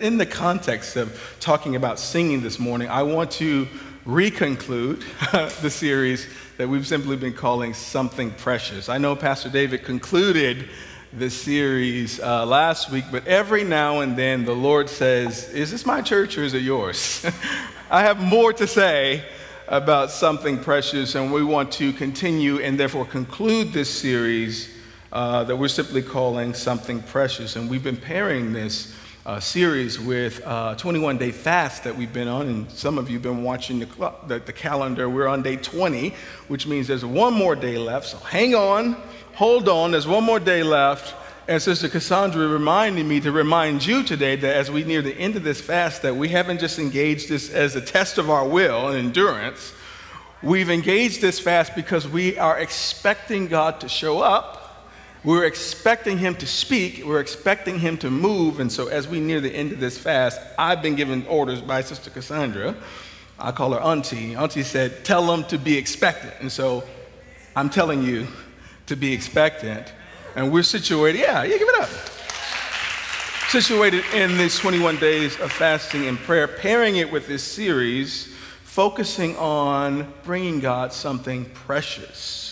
In the context of talking about singing this morning, I want to reconclude the series that we've simply been calling Something Precious. I know Pastor David concluded the series uh, last week, but every now and then the Lord says, Is this my church or is it yours? I have more to say about something precious, and we want to continue and therefore conclude this series uh, that we're simply calling Something Precious. And we've been pairing this uh, series with uh, 21 day fast that we've been on, and some of you have been watching the, the, the, calendar. We're on day 20, which means there's one more day left. So hang on, hold on, there's one more day left. And Sister Cassandra reminded me to remind you today that as we near the end of this fast, that we haven't just engaged this as a test of our will and endurance. We've engaged this fast because we are expecting God to show up we're expecting him to speak, we're expecting him to move. And so, as we near the end of this fast, I've been given orders by Sister Cassandra. I call her Auntie. Auntie said, Tell them to be expectant. And so, I'm telling you to be expectant. And we're situated, yeah, yeah, give it up. Situated in these 21 days of fasting and prayer, pairing it with this series, focusing on bringing God something precious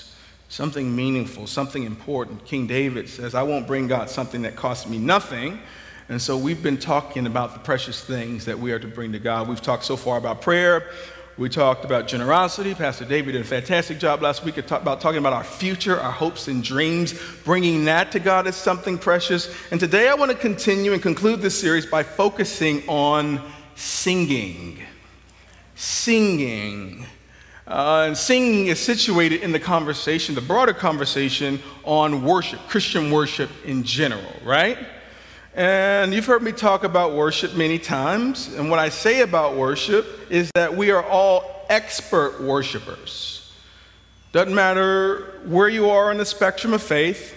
something meaningful, something important. King David says, I won't bring God something that costs me nothing. And so we've been talking about the precious things that we are to bring to God. We've talked so far about prayer. We talked about generosity. Pastor David did a fantastic job last week about talking about our future, our hopes and dreams, bringing that to God as something precious. And today I want to continue and conclude this series by focusing on singing. Singing. Uh, and singing is situated in the conversation, the broader conversation on worship, Christian worship in general, right? And you've heard me talk about worship many times. And what I say about worship is that we are all expert worshipers. Doesn't matter where you are on the spectrum of faith,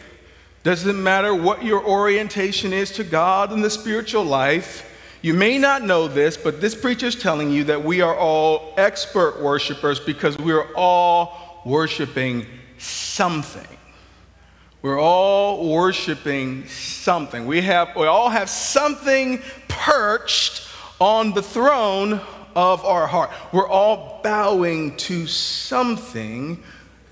doesn't matter what your orientation is to God and the spiritual life. You may not know this, but this preacher is telling you that we are all expert worshipers because we're all worshiping something. We're all worshiping something. We, have, we all have something perched on the throne of our heart. We're all bowing to something,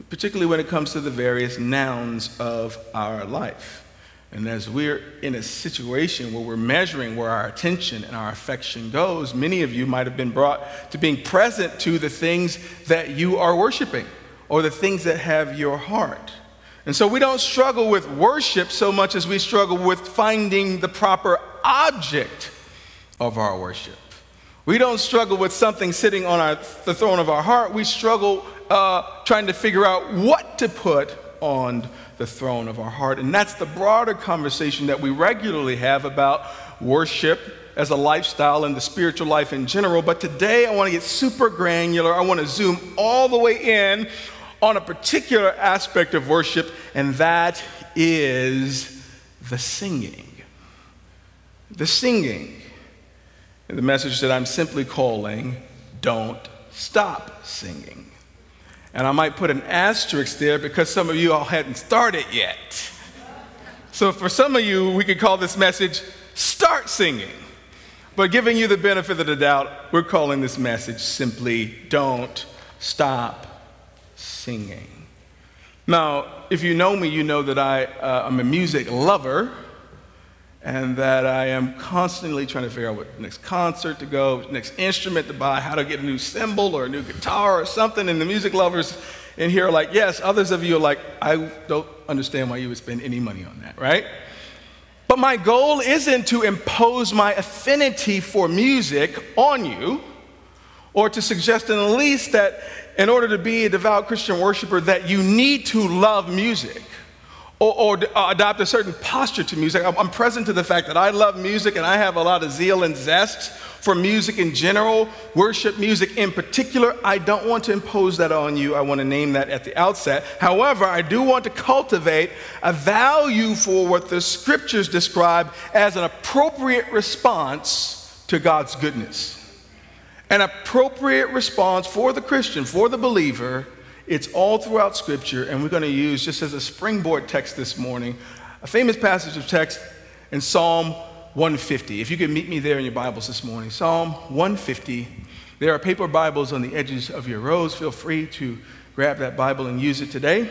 particularly when it comes to the various nouns of our life. And as we're in a situation where we're measuring where our attention and our affection goes, many of you might have been brought to being present to the things that you are worshiping or the things that have your heart. And so we don't struggle with worship so much as we struggle with finding the proper object of our worship. We don't struggle with something sitting on our, the throne of our heart. We struggle uh, trying to figure out what to put on the throne of our heart. And that's the broader conversation that we regularly have about worship as a lifestyle and the spiritual life in general. But today I want to get super granular. I want to zoom all the way in on a particular aspect of worship, and that is the singing. The singing. The message that I'm simply calling Don't Stop Singing. And I might put an asterisk there because some of you all hadn't started yet. So for some of you, we could call this message Start Singing. But giving you the benefit of the doubt, we're calling this message simply Don't Stop Singing. Now, if you know me, you know that I, uh, I'm a music lover and that I am constantly trying to figure out what next concert to go, next instrument to buy, how to get a new cymbal or a new guitar or something. And the music lovers in here are like, yes, others of you are like, I don't understand why you would spend any money on that, right? But my goal isn't to impose my affinity for music on you or to suggest in the least that in order to be a devout Christian worshiper that you need to love music or, or uh, adopt a certain posture to music. I'm present to the fact that I love music and I have a lot of zeal and zest for music in general, worship music in particular. I don't want to impose that on you. I want to name that at the outset. However, I do want to cultivate a value for what the scriptures describe as an appropriate response to God's goodness. An appropriate response for the Christian, for the believer it's all throughout Scripture, and we're going to use, just as a springboard text this morning, a famous passage of text in Psalm 150. If you could meet me there in your Bibles this morning, Psalm 150. There are paper Bibles on the edges of your rows. Feel free to grab that Bible and use it today.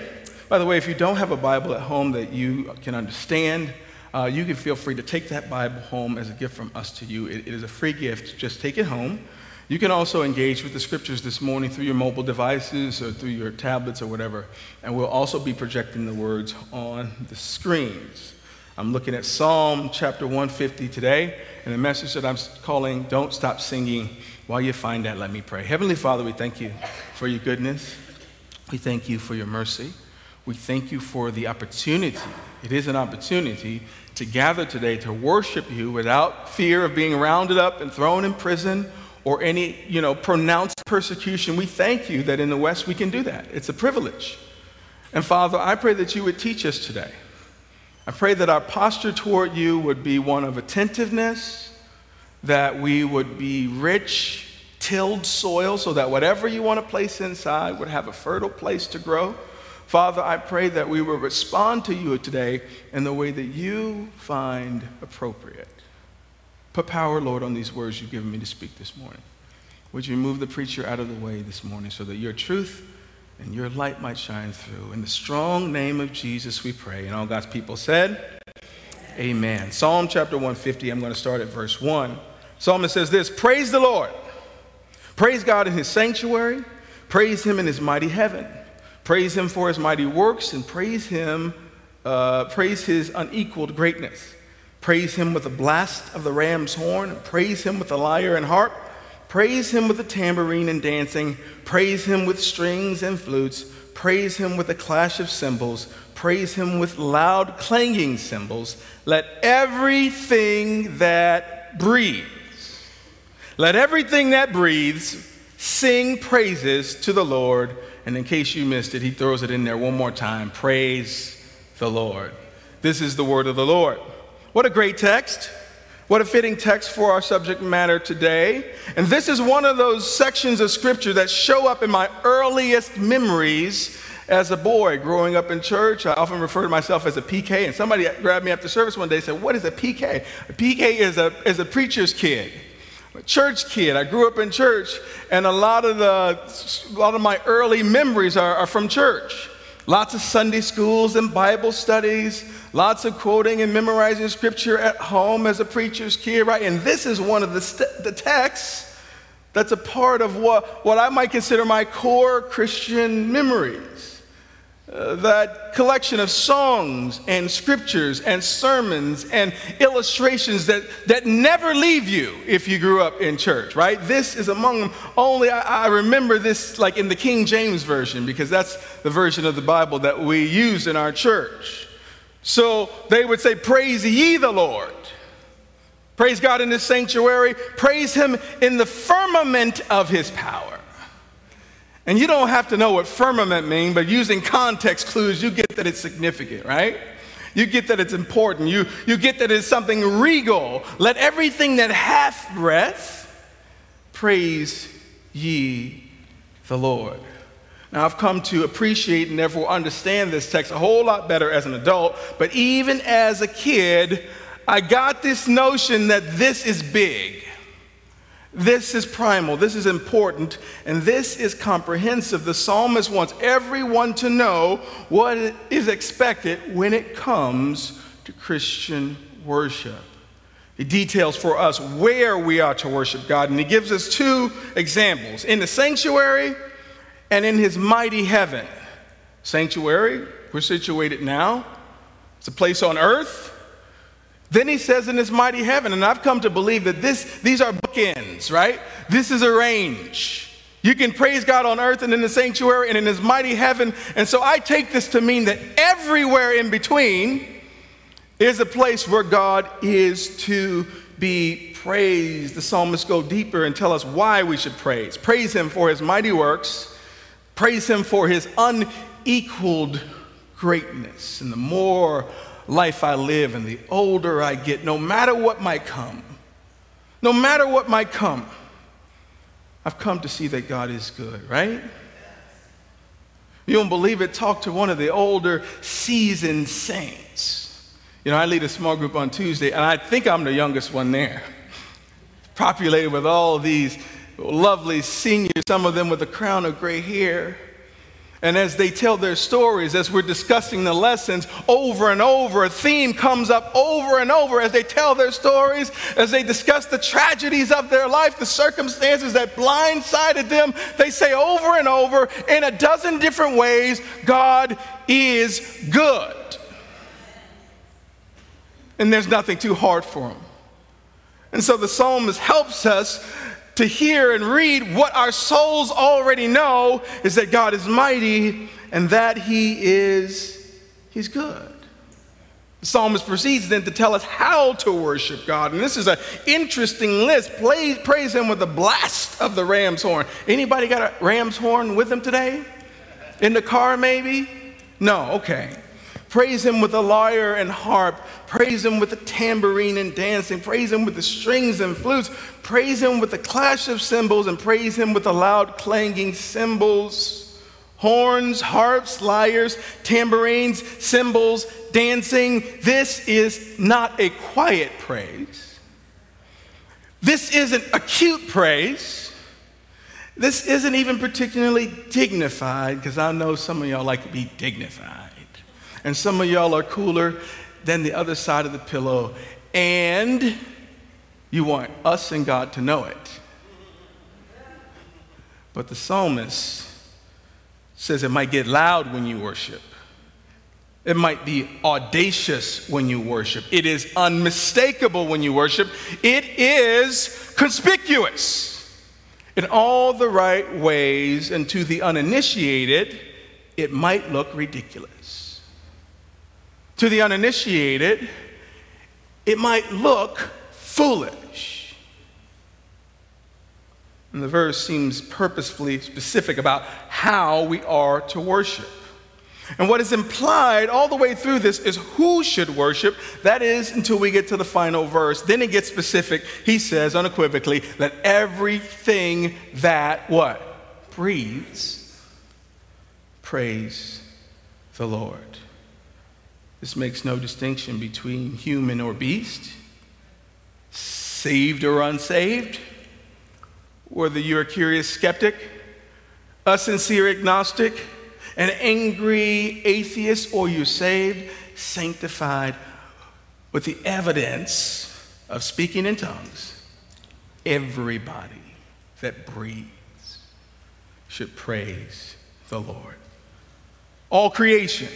By the way, if you don't have a Bible at home that you can understand, uh, you can feel free to take that Bible home as a gift from us to you. it, it is a free gift. Just take it home. You can also engage with the scriptures this morning through your mobile devices or through your tablets or whatever. And we'll also be projecting the words on the screens. I'm looking at Psalm chapter 150 today, and the message that I'm calling Don't Stop Singing. While you find that, let me pray. Heavenly Father, we thank you for your goodness. We thank you for your mercy. We thank you for the opportunity. It is an opportunity to gather today to worship you without fear of being rounded up and thrown in prison or any, you know, pronounced persecution. We thank you that in the West we can do that. It's a privilege. And Father, I pray that you would teach us today. I pray that our posture toward you would be one of attentiveness, that we would be rich, tilled soil, so that whatever you want to place inside would have a fertile place to grow. Father, I pray that we will respond to you today in the way that you find appropriate. Put power, Lord, on these words you've given me to speak this morning. Would you move the preacher out of the way this morning so that your truth and your light might shine through. In the strong name of Jesus, we pray. And all God's people said, Amen. Psalm chapter 150, I'm going to start at verse 1. Psalmist says this Praise the Lord. Praise God in his sanctuary. Praise him in his mighty heaven. Praise him for his mighty works and praise him, uh, praise his unequaled greatness. Praise him with the blast of the ram's horn. Praise him with the lyre and harp. Praise him with the tambourine and dancing. Praise him with strings and flutes. Praise him with a clash of cymbals. Praise him with loud clanging cymbals. Let everything that breathes, let everything that breathes sing praises to the Lord. And in case you missed it, he throws it in there one more time. Praise the Lord. This is the word of the Lord. What a great text. What a fitting text for our subject matter today. And this is one of those sections of scripture that show up in my earliest memories as a boy growing up in church. I often refer to myself as a PK, and somebody grabbed me after service one day and said, What is a PK? A PK is a, is a preacher's kid. A church kid. I grew up in church, and a lot of, the, a lot of my early memories are, are from church. Lots of Sunday schools and Bible studies, lots of quoting and memorizing scripture at home as a preacher's kid, right? And this is one of the, st- the texts that's a part of what, what I might consider my core Christian memories. That collection of songs and scriptures and sermons and illustrations that, that never leave you if you grew up in church, right? This is among them. Only I, I remember this like in the King James Version because that's the version of the Bible that we use in our church. So they would say, Praise ye the Lord. Praise God in his sanctuary. Praise him in the firmament of his power. And you don't have to know what firmament means, but using context clues, you get that it's significant, right? You get that it's important. You, you get that it's something regal. Let everything that hath breath praise ye the Lord. Now, I've come to appreciate and therefore understand this text a whole lot better as an adult, but even as a kid, I got this notion that this is big. This is primal, this is important, and this is comprehensive. The psalmist wants everyone to know what is expected when it comes to Christian worship. He details for us where we are to worship God, and he gives us two examples in the sanctuary and in his mighty heaven. Sanctuary, we're situated now, it's a place on earth then he says in his mighty heaven, and I've come to believe that this, these are bookends, right? This is a range. You can praise God on earth and in the sanctuary and in his mighty heaven. And so I take this to mean that everywhere in between is a place where God is to be praised. The psalmists go deeper and tell us why we should praise. Praise him for his mighty works, praise him for his unequaled greatness. And the more life I live and the older I get, no matter what might come, no matter what might come, I've come to see that God is good, right? You don't believe it? Talk to one of the older seasoned saints. You know, I lead a small group on Tuesday, and I think I'm the youngest one there. Populated with all these lovely seniors, some of them with a crown of gray hair. And as they tell their stories, as we're discussing the lessons over and over, a theme comes up over and over as they tell their stories, as they discuss the tragedies of their life, the circumstances that blindsided them. They say over and over in a dozen different ways God is good and there's nothing too hard for him. And so the psalmist helps us to hear and read what our souls already know is that God is mighty and that he is he's good. The psalmist proceeds then to tell us how to worship God. And this is an interesting list. Praise, praise him with the blast of the ram's horn. Anybody got a ram's horn with them today? In the car maybe? No, okay. Praise him with a lyre and harp. Praise him with a tambourine and dancing. Praise him with the strings and flutes. Praise him with the clash of cymbals and praise him with the loud clanging cymbals. Horns, harps, lyres, tambourines, cymbals, dancing. This is not a quiet praise. This isn't acute praise. This isn't even particularly dignified, because I know some of y'all like to be dignified and some of y'all are cooler than the other side of the pillow, and you want us and God to know it. But the psalmist says it might get loud when you worship. It might be audacious when you worship. It is unmistakable when you worship. It is conspicuous in all the right ways, and to the uninitiated, it might look ridiculous. To the uninitiated, it might look foolish. And the verse seems purposefully specific about how we are to worship. And what is implied all the way through this is who should worship. That is until we get to the final verse. Then it gets specific. He says unequivocally, let everything that what? Breathes praise the Lord. This makes no distinction between human or beast, saved or unsaved, whether you're a curious skeptic, a sincere agnostic, an angry atheist, or you're saved, sanctified with the evidence of speaking in tongues. Everybody that breathes should praise the Lord. All creation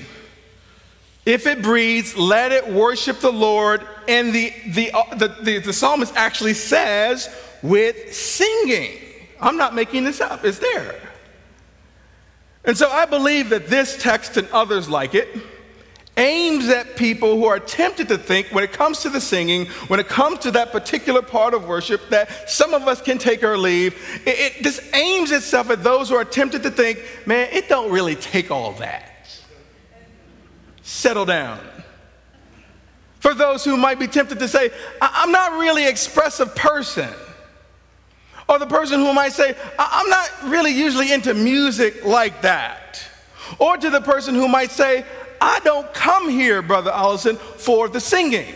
if it breathes, let it worship the Lord. And the, the, uh, the, the, the psalmist actually says, with singing. I'm not making this up, it's there. And so I believe that this text and others like it aims at people who are tempted to think when it comes to the singing, when it comes to that particular part of worship, that some of us can take our leave. It, it just aims itself at those who are tempted to think, man, it don't really take all that settle down. For those who might be tempted to say, I'm not really expressive person. Or the person who might say, I'm not really usually into music like that. Or to the person who might say, I don't come here, Brother Allison, for the singing.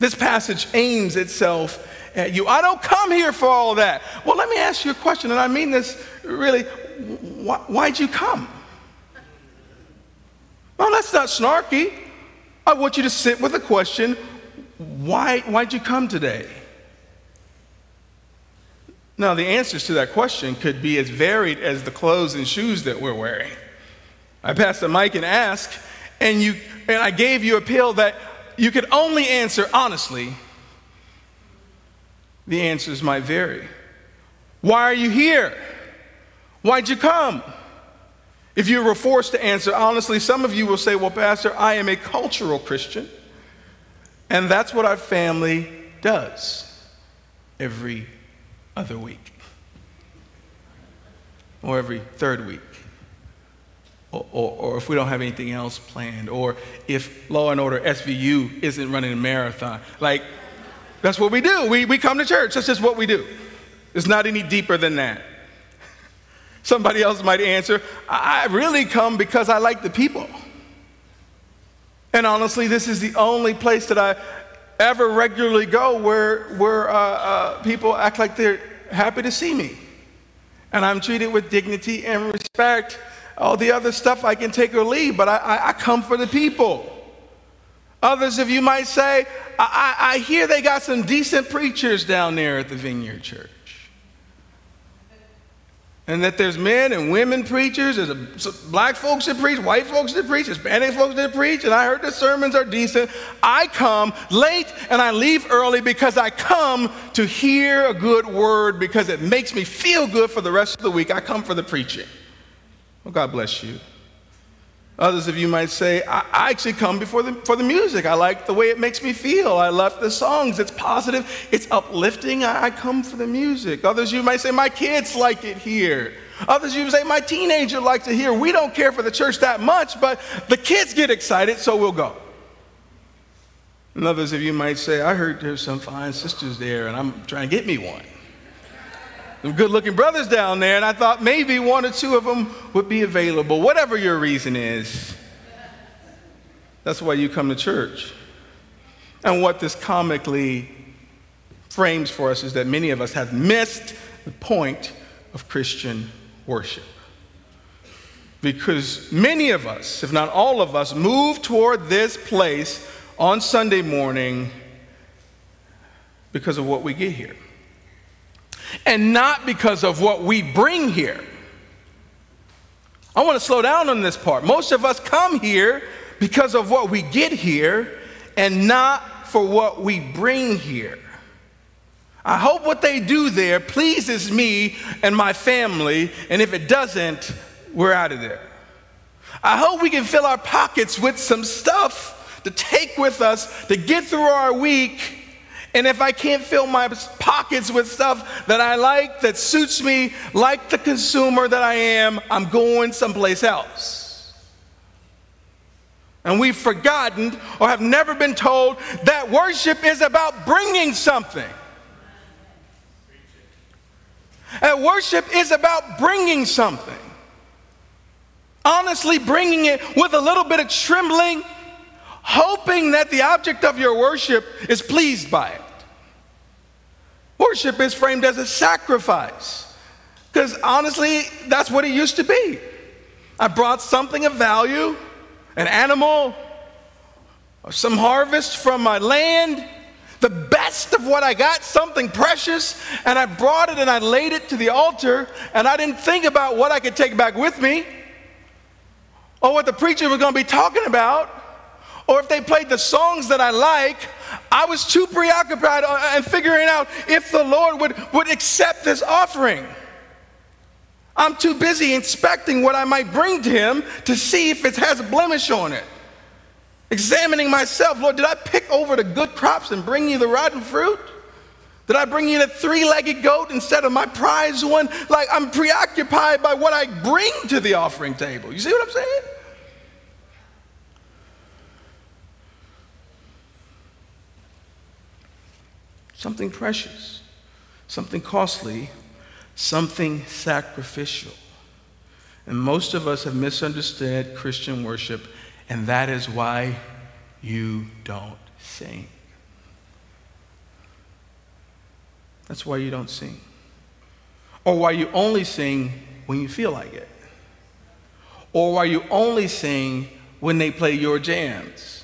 This passage aims itself at you. I don't come here for all that. Well, let me ask you a question, and I mean this really why, why'd you come? Well, that's not snarky. I want you to sit with the question why, why'd you come today? Now, the answers to that question could be as varied as the clothes and shoes that we're wearing. I passed the mic and asked, and, you, and I gave you a pill that you could only answer honestly. The answers might vary. Why are you here? Why'd you come? If you were forced to answer honestly, some of you will say, Well, Pastor, I am a cultural Christian. And that's what our family does every other week or every third week. Or, or, or, if we don't have anything else planned, or if Law and Order SVU isn't running a marathon. Like, that's what we do. We, we come to church. That's just what we do. It's not any deeper than that. Somebody else might answer, I really come because I like the people. And honestly, this is the only place that I ever regularly go where, where uh, uh, people act like they're happy to see me. And I'm treated with dignity and respect. All the other stuff I can take or leave, but I, I, I come for the people. Others of you might say, I, I, hear they got some decent preachers down there at the Vineyard Church. And that there's men and women preachers, there's a, black folks that preach, white folks that preach, Hispanic folks that preach, and I heard the sermons are decent. I come late and I leave early because I come to hear a good word because it makes me feel good for the rest of the week. I come for the preaching. Well, God bless you. Others of you might say, I, I actually come before the, for the music. I like the way it makes me feel. I love the songs. It's positive, it's uplifting. I, I come for the music. Others of you might say, My kids like it here. Others of you say, My teenager likes it here. We don't care for the church that much, but the kids get excited, so we'll go. And others of you might say, I heard there's some fine sisters there, and I'm trying to get me one some good looking brothers down there, and I thought maybe one or two of them would be available. Whatever your reason is, that's why you come to church. And what this comically frames for us is that many of us have missed the point of Christian worship. Because many of us, if not all of us, move toward this place on Sunday morning because of what we get here and not because of what we bring here. I want to slow down on this part. Most of us come here because of what we get here and not for what we bring here. I hope what they do there pleases me and my family, and if it doesn't, we're out of there. I hope we can fill our pockets with some stuff to take with us to get through our week and if I can't fill my pockets with stuff that I like, that suits me, like the consumer that I am, I'm going someplace else. And we've forgotten or have never been told that worship is about bringing something. That worship is about bringing something. Honestly, bringing it with a little bit of trembling, hoping that the object of your worship is pleased by it. Worship is framed as a sacrifice. Because honestly, that's what it used to be. I brought something of value, an animal, or some harvest from my land, the best of what I got, something precious, and I brought it and I laid it to the altar, and I didn't think about what I could take back with me, or what the preacher was going to be talking about, or if they played the songs that I like, I was too preoccupied uh, and figuring out if the Lord would, would accept this offering. I'm too busy inspecting what I might bring to Him to see if it has a blemish on it. Examining myself, Lord, did I pick over the good crops and bring you the rotten fruit? Did I bring you the three legged goat instead of my prize one? Like I'm preoccupied by what I bring to the offering table. You see what I'm saying? Something precious, something costly, something sacrificial. And most of us have misunderstood Christian worship, and that is why you don't sing. That's why you don't sing. Or why you only sing when you feel like it. Or why you only sing when they play your jams.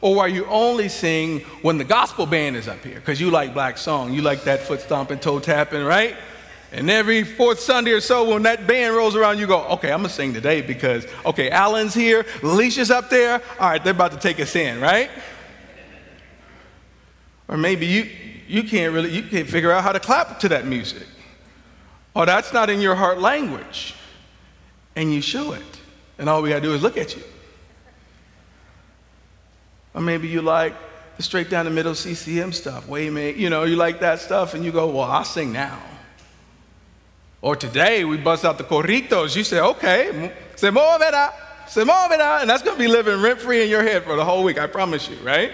Or are you only sing when the gospel band is up here? Because you like black song. You like that foot stomping, toe tapping, right? And every fourth Sunday or so, when that band rolls around, you go, okay, I'm gonna sing today because, okay, Alan's here, Alicia's up there. All right, they're about to take us in, right? Or maybe you, you can't really, you can't figure out how to clap to that music. Or that's not in your heart language. And you show it. And all we gotta do is look at you. Or maybe you like the straight down the middle CCM stuff, Way Maker, you know, you like that stuff, and you go, well, I'll sing now. Or today we bust out the coritos. You say, okay, se moverá, se moverá, and that's going to be living rent free in your head for the whole week, I promise you, right?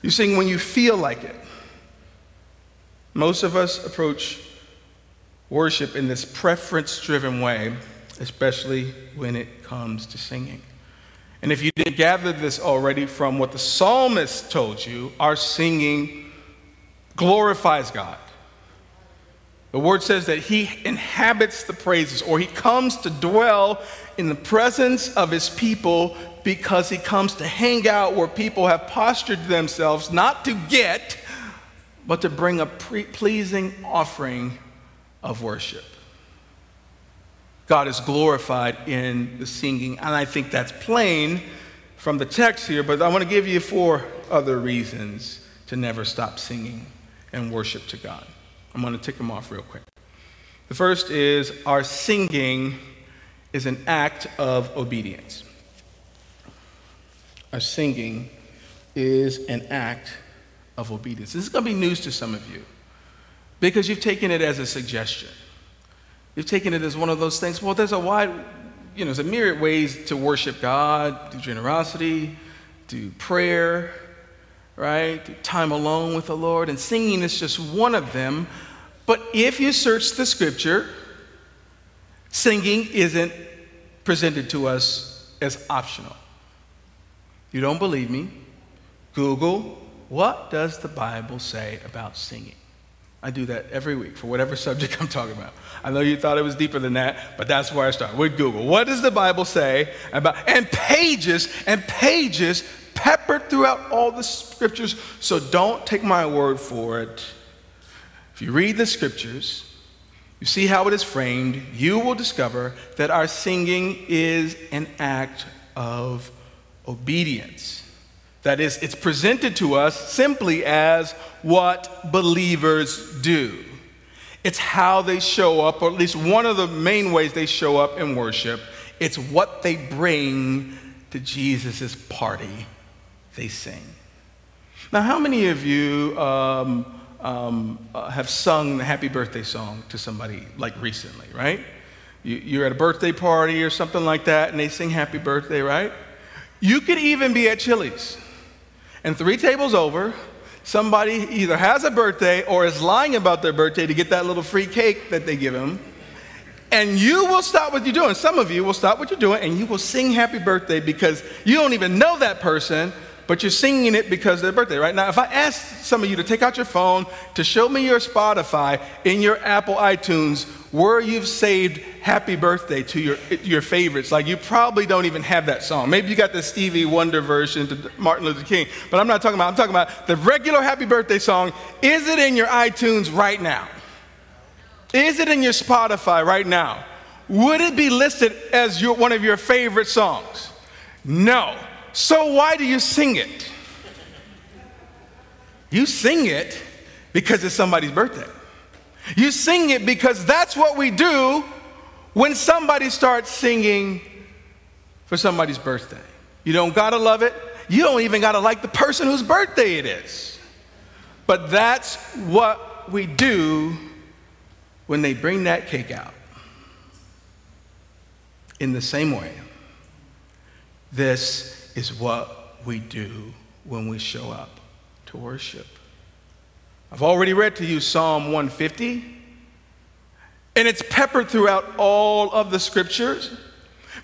You sing when you feel like it. Most of us approach worship in this preference driven way, especially when it comes to singing. And if you didn't gather this already from what the psalmist told you, our singing glorifies God. The word says that he inhabits the praises, or he comes to dwell in the presence of his people because he comes to hang out where people have postured themselves not to get, but to bring a pre- pleasing offering of worship. God is glorified in the singing, and I think that's plain from the text here, but I want to give you four other reasons to never stop singing and worship to God. I'm going to tick them off real quick. The first is our singing is an act of obedience. Our singing is an act of obedience. This is going to be news to some of you because you've taken it as a suggestion. You've taken it as one of those things. Well, there's a wide, you know, there's a myriad ways to worship God, do generosity, do prayer, right? Time alone with the Lord, and singing is just one of them. But if you search the scripture, singing isn't presented to us as optional. You don't believe me? Google, what does the Bible say about singing? I do that every week for whatever subject I'm talking about. I know you thought it was deeper than that, but that's where I start with Google. What does the Bible say about, and pages and pages peppered throughout all the scriptures. So don't take my word for it. If you read the scriptures, you see how it is framed, you will discover that our singing is an act of obedience. That is, it's presented to us simply as what believers do. It's how they show up, or at least one of the main ways they show up in worship. It's what they bring to Jesus' party. They sing. Now, how many of you um, um, uh, have sung the happy birthday song to somebody like recently, right? You, you're at a birthday party or something like that, and they sing happy birthday, right? You could even be at Chili's, and three tables over, somebody either has a birthday or is lying about their birthday to get that little free cake that they give them. And you will stop what you're doing. Some of you will stop what you're doing and you will sing happy birthday because you don't even know that person, but you're singing it because their birthday, right? Now, if I ask some of you to take out your phone to show me your Spotify in your Apple iTunes where you've saved happy birthday to your, your favorites, like you probably don't even have that song. Maybe you got the Stevie Wonder version to Martin Luther King, but I'm not talking about, I'm talking about the regular happy birthday song. Is it in your iTunes right now? Is it in your Spotify right now? Would it be listed as your, one of your favorite songs? No. So why do you sing it? You sing it because it's somebody's birthday. You sing it because that's what we do when somebody starts singing for somebody's birthday. You don't gotta love it. You don't even gotta like the person whose birthday it is. But that's what we do when they bring that cake out. In the same way, this is what we do when we show up to worship. I've already read to you Psalm 150, and it's peppered throughout all of the scriptures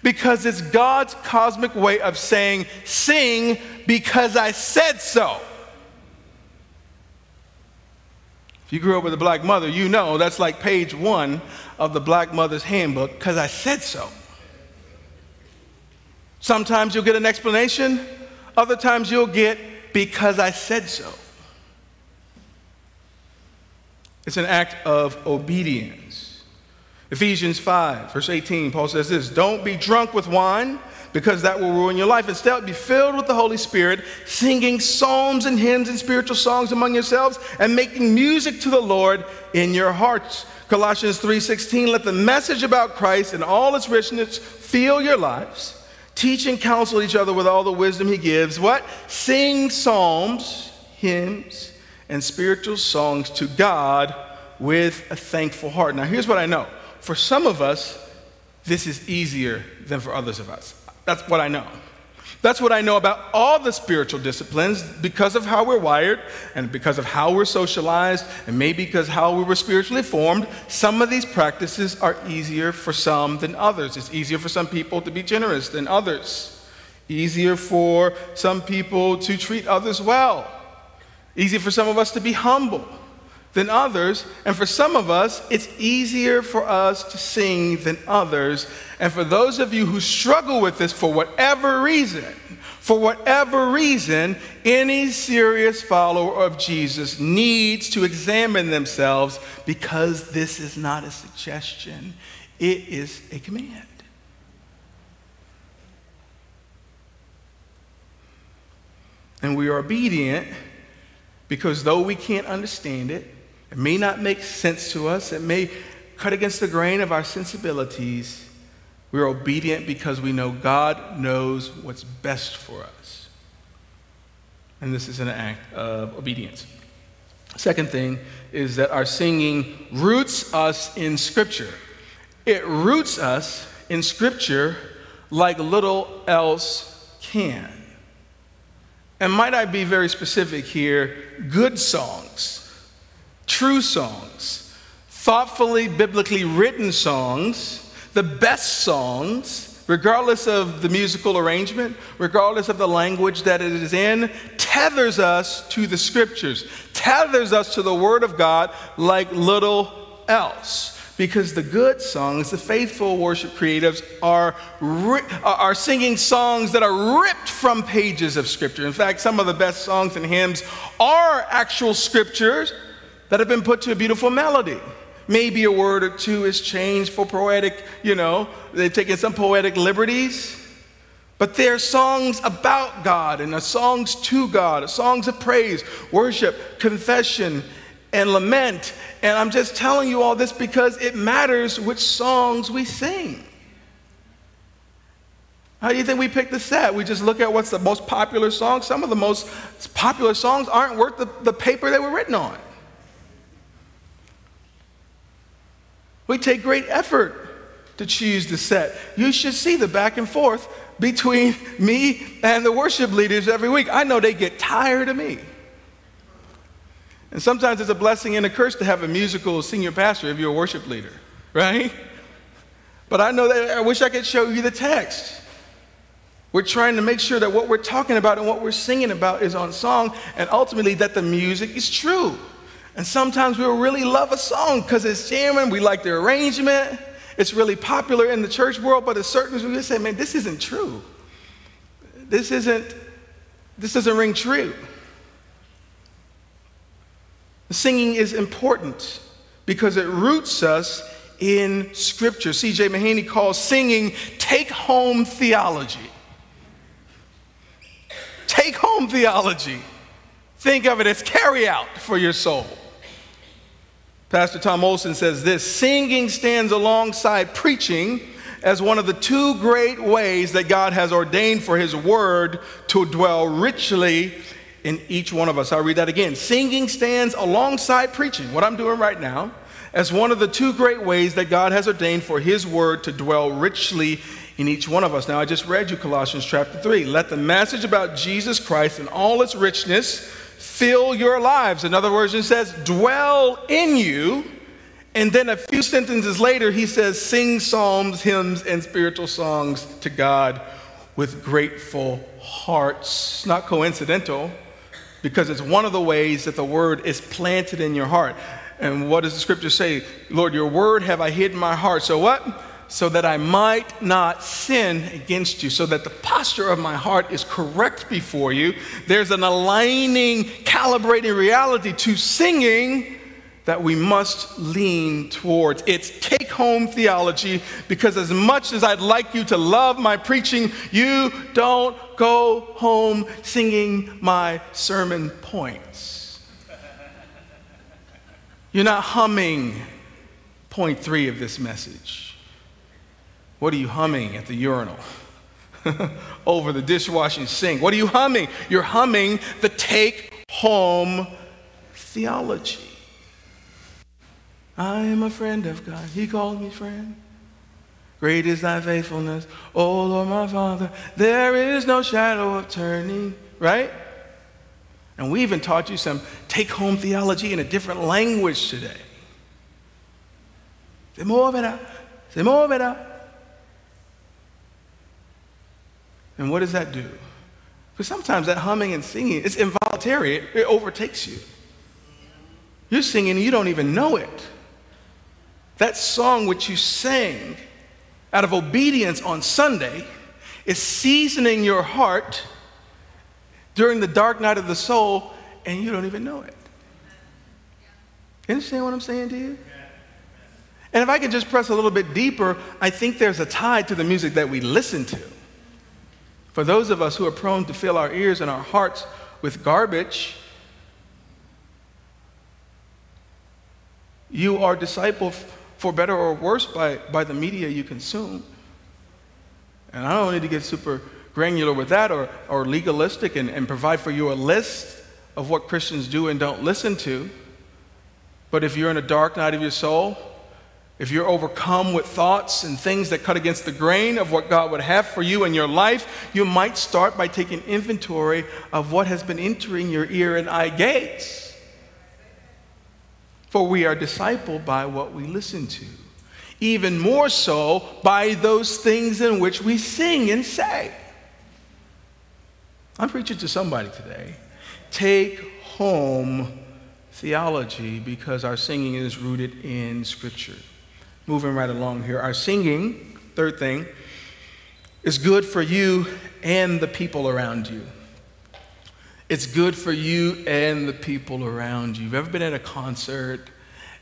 because it's God's cosmic way of saying, Sing because I said so. If you grew up with a black mother, you know that's like page one of the black mother's handbook because I said so. Sometimes you'll get an explanation, other times you'll get because I said so. It's an act of obedience. Ephesians 5, verse 18, Paul says this Don't be drunk with wine, because that will ruin your life. Instead, be filled with the Holy Spirit, singing psalms and hymns and spiritual songs among yourselves, and making music to the Lord in your hearts. Colossians 3:16, let the message about Christ and all its richness fill your lives Teach and counsel each other with all the wisdom he gives. What? Sing psalms, hymns, and spiritual songs to God with a thankful heart. Now, here's what I know. For some of us, this is easier than for others of us. That's what I know. That's what I know about all the spiritual disciplines because of how we're wired and because of how we're socialized and maybe because how we were spiritually formed. Some of these practices are easier for some than others. It's easier for some people to be generous than others. Easier for some people to treat others well. Easier for some of us to be humble than others. And for some of us, it's easier for us to sing than others. And for those of you who struggle with this for whatever reason, for whatever reason, any serious follower of Jesus needs to examine themselves because this is not a suggestion, it is a command. And we are obedient because though we can't understand it, it may not make sense to us, it may cut against the grain of our sensibilities. We're obedient because we know God knows what's best for us. And this is an act of obedience. Second thing is that our singing roots us in Scripture. It roots us in Scripture like little else can. And might I be very specific here? Good songs true songs, thoughtfully, biblically written songs, the best songs, regardless of the musical arrangement, regardless of the language that it is in, tethers us to the scriptures, tethers us to the Word of God like little else. Because the good songs, the faithful worship creatives, are, are singing songs that are ripped from pages of Scripture. In fact, some of the best songs and hymns are actual scriptures that have been put to a beautiful melody. Maybe a word or two is changed for poetic, you know, they've taken some poetic liberties. But they're songs about God and songs to God, songs of praise, worship, confession, and lament. And I'm just telling you all this because it matters which songs we sing. How do you think we pick the set? We just look at what's the most popular song. Some of the most popular songs aren't worth the, the paper they were written on. We take great effort to choose the set. You should see the back and forth between me and the worship leaders every week. I know they get tired of me. And sometimes it's a blessing and a curse to have a musical senior pastor if you're a worship leader, right? But I know that I wish I could show you the text. We're trying to make sure that what we're talking about and what we're singing about is on song, and ultimately that the music is true. And sometimes we'll really love a song because it's jamming, we like the arrangement, it's really popular in the church world, but at certain we just say, man, this isn't true. This isn't, this doesn't ring true. Singing is important because it roots us in Scripture. C.J. Mahaney calls singing take home theology. Take home theology. Think of it as carry out for your soul. Pastor Tom Olson says this singing stands alongside preaching as one of the two great ways that God has ordained for His Word to dwell richly in each one of us. I'll read that again. Singing stands alongside preaching, what I'm doing right now, as one of the two great ways that God has ordained for His Word to dwell richly in each one of us. Now, I just read you Colossians chapter 3. Let the message about Jesus Christ and all its richness fill your lives. In other words, it says, dwell in you. And then a few sentences later, he says, sing psalms, hymns, and spiritual songs to God with grateful hearts. Not coincidental, because it's one of the ways that the word is planted in your heart. And what does the scripture say? Lord, your word have I hid in my heart. So what? so that I might not sin against you, so that the posture of my heart is correct before you. There's an aligning, calibrating reality to singing that we must lean towards. It's take home theology because, as much as I'd like you to love my preaching, you don't go home singing my sermon points. You're not humming point three of this message. What are you humming at the urinal? Over the dishwashing sink. What are you humming? You're humming the take home theology. I am a friend of God. He called me friend. Great is thy faithfulness, O Lord my Father. There is no shadow of turning, right? And we even taught you some take home theology in a different language today. Se moverá, se moverá. And what does that do? Because sometimes that humming and singing, it's involuntary, it, it overtakes you. You're singing and you don't even know it. That song which you sang out of obedience on Sunday is seasoning your heart during the dark night of the soul, and you don't even know it. You understand what I'm saying to you? And if I could just press a little bit deeper, I think there's a tie to the music that we listen to. For those of us who are prone to fill our ears and our hearts with garbage, you are discipled for better or worse by, by the media you consume. And I don't need to get super granular with that or, or legalistic and, and provide for you a list of what Christians do and don't listen to. But if you're in a dark night of your soul, if you're overcome with thoughts and things that cut against the grain of what God would have for you in your life, you might start by taking inventory of what has been entering your ear and eye gates. For we are discipled by what we listen to, even more so by those things in which we sing and say. I'm preaching to somebody today. Take home theology because our singing is rooted in Scripture. Moving right along here. Our singing, third thing, is good for you and the people around you. It's good for you and the people around you. You've ever been at a concert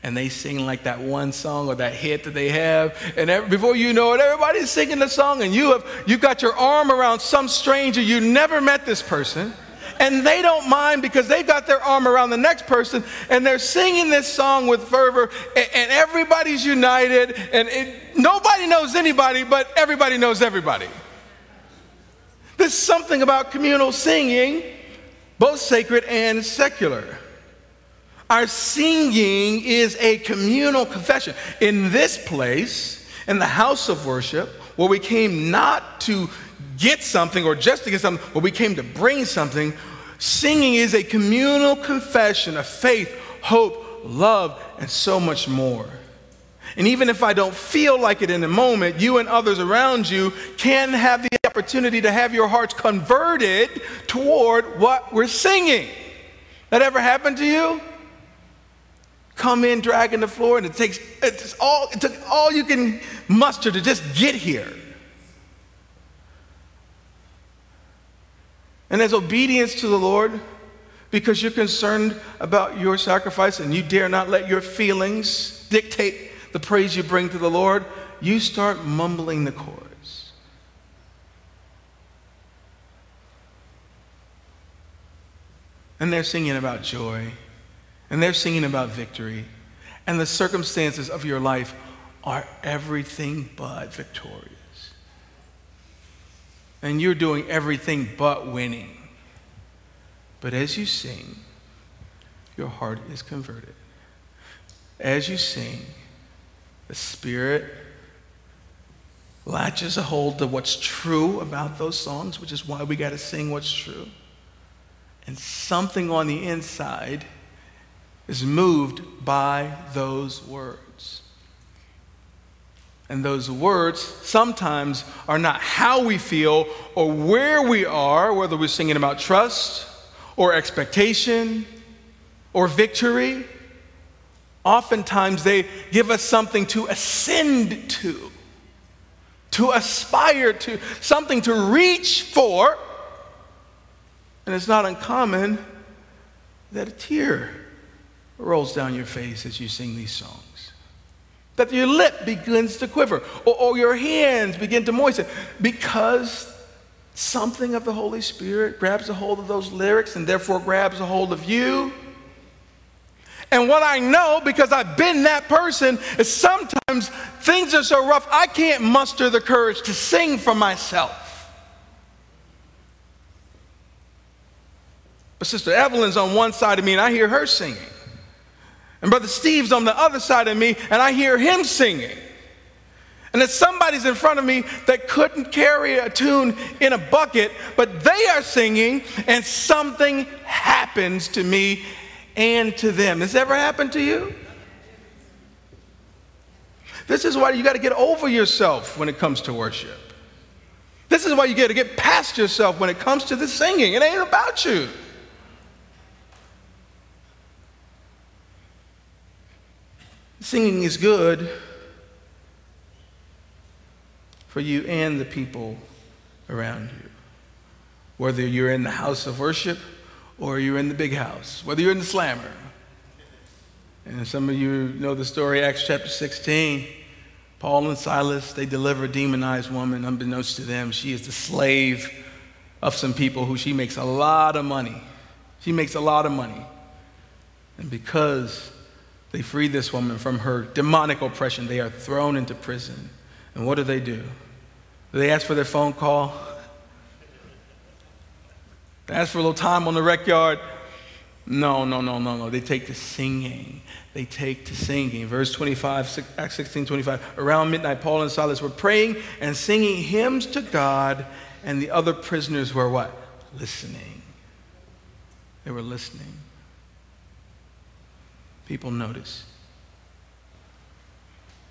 and they sing like that one song or that hit that they have, and every, before you know it, everybody's singing the song, and you have you've got your arm around some stranger you never met this person, and they don't mind because they've got their arm around the next person, and they're singing this song with fervor, and, and everybody's united, and it, nobody knows anybody, but everybody knows everybody. There's something about communal singing, both sacred and secular. Our singing is a communal confession. In this place, in the house of worship, where we came not to get something or just to get something, but we came to bring something, singing is a communal confession of faith, hope, love, and so much more. And even if I don't feel like it in the moment, you and others around you can have the opportunity to have your hearts converted toward what we're singing. That ever happened to you? come in dragging the floor, and it takes it's all it took all you can muster to just get here. And as obedience to the Lord, because you're concerned about your sacrifice and you dare not let your feelings dictate the praise you bring to the Lord, you start mumbling the chorus. And they're singing about joy and they're singing about victory, and the circumstances of your life are everything but victorious. And you're doing everything but winning. But as you sing, your heart is converted. As you sing, the Spirit latches a hold of what's true about those songs, which is why we got to sing what's true. And something on the inside is moved by those words. And those words sometimes are not how we feel or where we are, whether we're singing about trust or expectation or victory. Oftentimes they give us something to ascend to, to aspire to, something to reach for. And it's not uncommon that a tear rolls down your face as you sing these songs. That your lip begins to quiver or, or your hands begin to moisten because something of the Holy Spirit grabs a hold of those lyrics and therefore grabs a hold of you. And what I know, because I've been that person, is sometimes things are so rough, I can't muster the courage to sing for myself. But Sister Evelyn's on one side of me, and I hear her singing. And Brother Steve's on the other side of me, and I hear him singing. And it's somebody's in front of me that couldn't carry a tune in a bucket, but they are singing and something happens to me and to them. Has ever happened to you? This is why you got to get over yourself when it comes to worship. This is why you got to get past yourself when it comes to the singing. It ain't about you. Singing is good for you and the people around you. Whether you're in the house of worship or you're in the big house, whether you're in the slammer. And some of you know the story, Acts chapter 16. Paul and Silas, they deliver a demonized woman. Unbeknownst to them, she is the slave of some people who she makes a lot of money. She makes a lot of money. And because they free this woman from her demonic oppression. They are thrown into prison. And what do they do? They ask for their phone call? They ask for a little time on the rec yard? No, no, no, no, no. They take to singing. They take to singing. Verse 25, Acts 16 25. Around midnight, Paul and Silas were praying and singing hymns to God, and the other prisoners were what? Listening. They were listening people notice.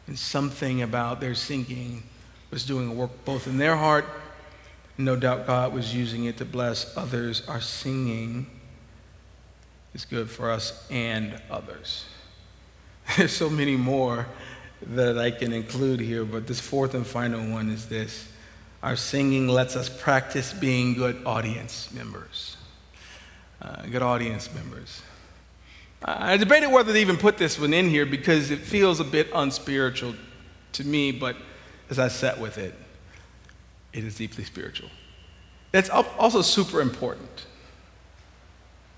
And something about their singing was doing a work both in their heart, no doubt God was using it to bless others. Our singing is good for us and others. There's so many more that I can include here, but this fourth and final one is this. Our singing lets us practice being good audience members. Uh, good audience members. I debated whether to even put this one in here because it feels a bit unspiritual to me, but as I sat with it, it is deeply spiritual. It's also super important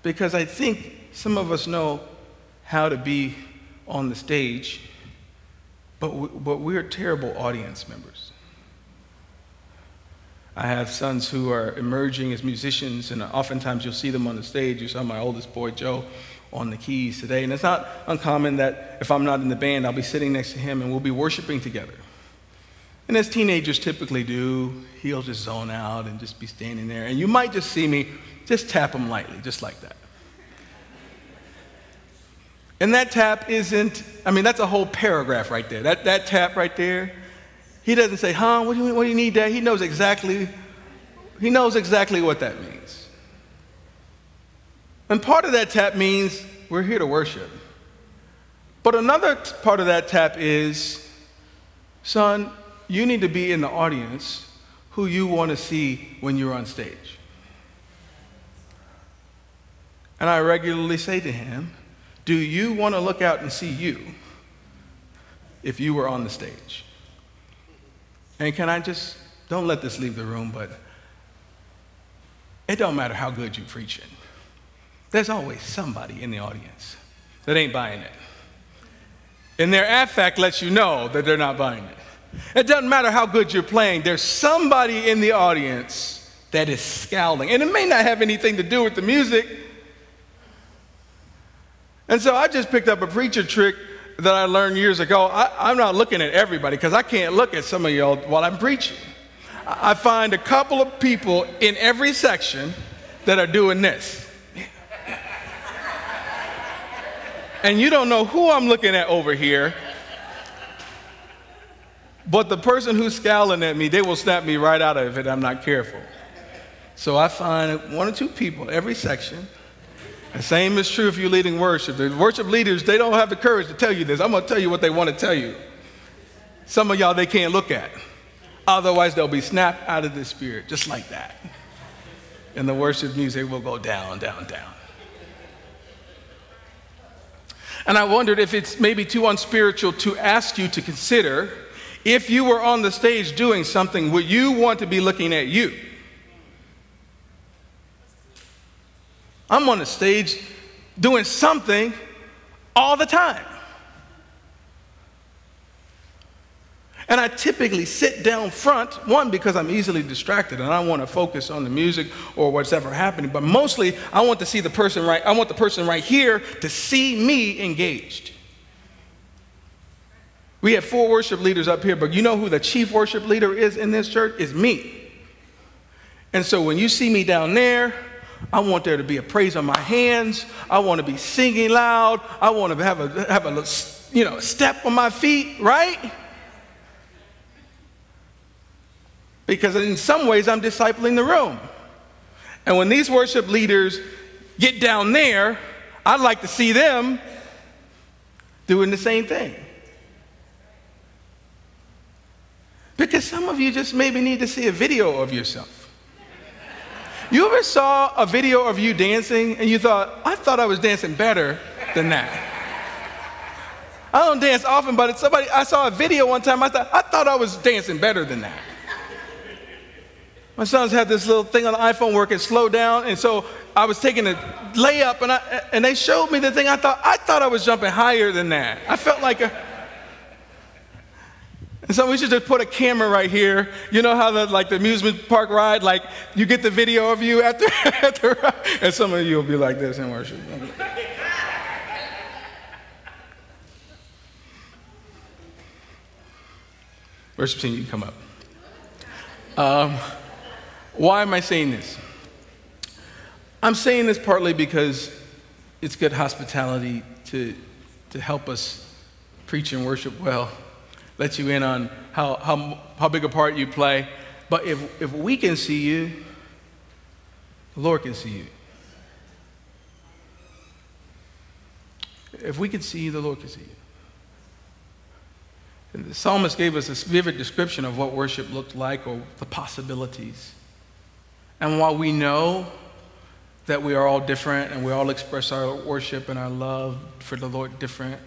because I think some of us know how to be on the stage, but, we, but we're terrible audience members. I have sons who are emerging as musicians, and oftentimes you'll see them on the stage. You saw my oldest boy, Joe on the keys today. And it's not uncommon that if I'm not in the band, I'll be sitting next to him and we'll be worshiping together. And as teenagers typically do, he'll just zone out and just be standing there. And you might just see me just tap him lightly, just like that. And that tap isn't, I mean, that's a whole paragraph right there. That, that tap right there, he doesn't say, huh, what do, you, what do you need, that? He knows exactly, he knows exactly what that means. And part of that tap means we're here to worship. But another part of that tap is, son, you need to be in the audience who you want to see when you're on stage. And I regularly say to him, Do you want to look out and see you if you were on the stage? And can I just, don't let this leave the room, but it don't matter how good you're preaching there's always somebody in the audience that ain't buying it. And their affect lets you know that they're not buying it. It doesn't matter how good you're playing, there's somebody in the audience that is scowling. And it may not have anything to do with the music. And so I just picked up a preacher trick that I learned years ago. I, am not looking at everybody because I can't look at some of y'all while I'm preaching. I find a couple of people in every section that are doing this. And you don't know who I'm looking at over here. But the person who's scowling at me, they will snap me right out of it. I'm not careful. So I find one or two people every section. The same is true if you're leading worship. The worship leaders, they don't have the courage to tell you this. I'm going to tell you what they want to tell you. Some of y'all they can't look at. Otherwise, they'll be snapped out of the spirit, just like that. And the worship music will go down, down, down. And I wondered if it's maybe too unspiritual to ask you to consider if you were on the stage doing something, would you want to be looking at you? I'm on the stage doing something all the time. And I typically sit down front, one, because I'm easily distracted and I want to focus on the music or what's ever happening. But mostly, I want to see the person right, I want the person right here to see me engaged. We have four worship leaders up here, but you know who the chief worship leader is in this church? Is me. And so when you see me down there, I want there to be a praise on my hands. I want to be singing loud. I want to have a have a you know step on my feet, right? Because in some ways I'm discipling the room. And when these worship leaders get down there, I'd like to see them doing the same thing. Because some of you just maybe need to see a video of yourself. You ever saw a video of you dancing and you thought, I thought I was dancing better than that? I don't dance often, but somebody I saw a video one time, I thought I thought I was dancing better than that. My sons had this little thing on the iPhone where it could slow down, and so I was taking a layup, and, I, and they showed me the thing. I thought I thought I was jumping higher than that. I felt like a. And so we should just put a camera right here. You know how the like the amusement park ride, like you get the video of you after, after and some of you will be like this in worship. Worship team, you can come up. Um, why am I saying this? I'm saying this partly because it's good hospitality to, to help us preach and worship well, let you in on how, how, how big a part you play. But if, if we can see you, the Lord can see you. If we can see you, the Lord can see you. And the psalmist gave us a vivid description of what worship looked like or the possibilities. And while we know that we are all different and we all express our worship and our love for the Lord different,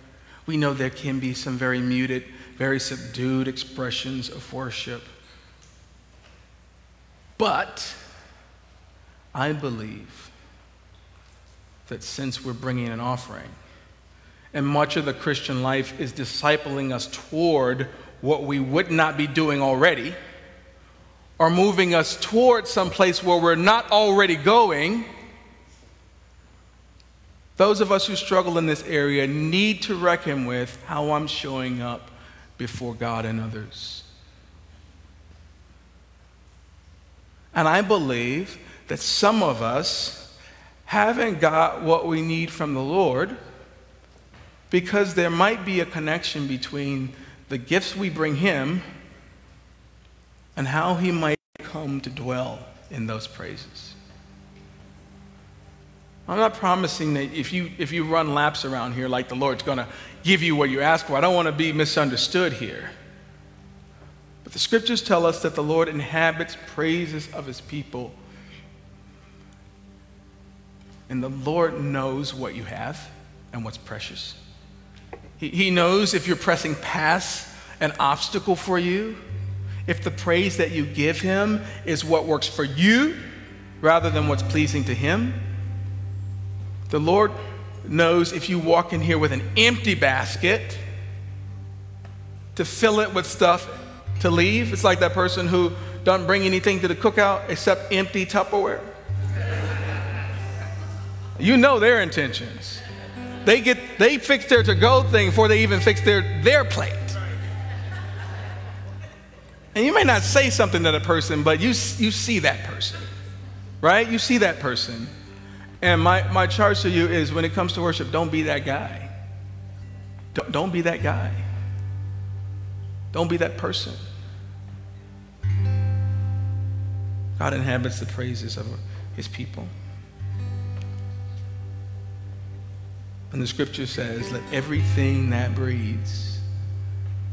we know there can be some very muted, very subdued expressions of worship. But I believe that since we're bringing an offering, and much of the Christian life is discipling us toward what we would not be doing already are moving us towards some place where we're not already going, those of us who struggle in this area need to reckon with how I'm showing up before God and others. And I believe that some of us haven't got what we need from the Lord because there might be a connection between the gifts we bring Him and how he might come to dwell in those praises. I'm not promising that if you, if you run laps around here, like the Lord's going to give you what you ask for. I don't want to be misunderstood here. But the scriptures tell us that the Lord inhabits praises of his people. And the Lord knows what you have and what's precious. He, he knows if you're pressing past an obstacle for you if the praise that you give him is what works for you rather than what's pleasing to him. The Lord knows if you walk in here with an empty basket to fill it with stuff to leave. It's like that person who doesn't bring anything to the cookout except empty Tupperware. You know their intentions. They get they fix their to-go thing before they even fix their their plate. And you may not say something to the person, but you, you see that person, right? You see that person. And my, my charge to you is when it comes to worship, don't be that guy. Don't, don't be that guy. Don't be that person. God inhabits the praises of his people. And the scripture says, let everything that breathes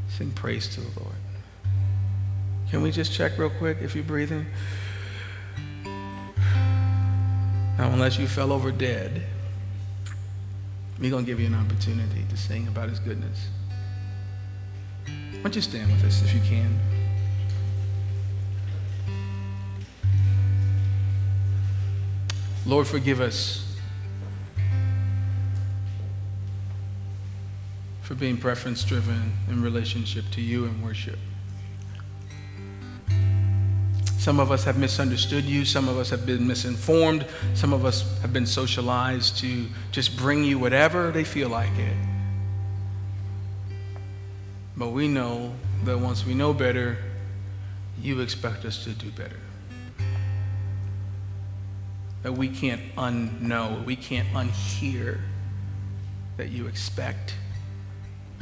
sing praise to the Lord. Can we just check real quick if you're breathing? Now, unless you fell over dead, we're going to give you an opportunity to sing about his goodness. Why don't you stand with us if you can? Lord, forgive us for being preference driven in relationship to you and worship. Some of us have misunderstood you. Some of us have been misinformed. Some of us have been socialized to just bring you whatever they feel like it. But we know that once we know better, you expect us to do better. That we can't unknow, we can't unhear that you expect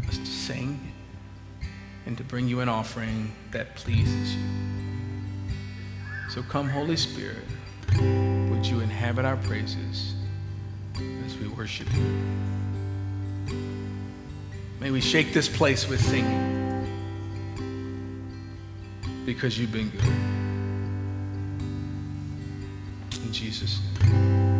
us to sing and to bring you an offering that pleases you. So come, Holy Spirit, would you inhabit our praises as we worship you? May we shake this place with singing because you've been good. In Jesus' name.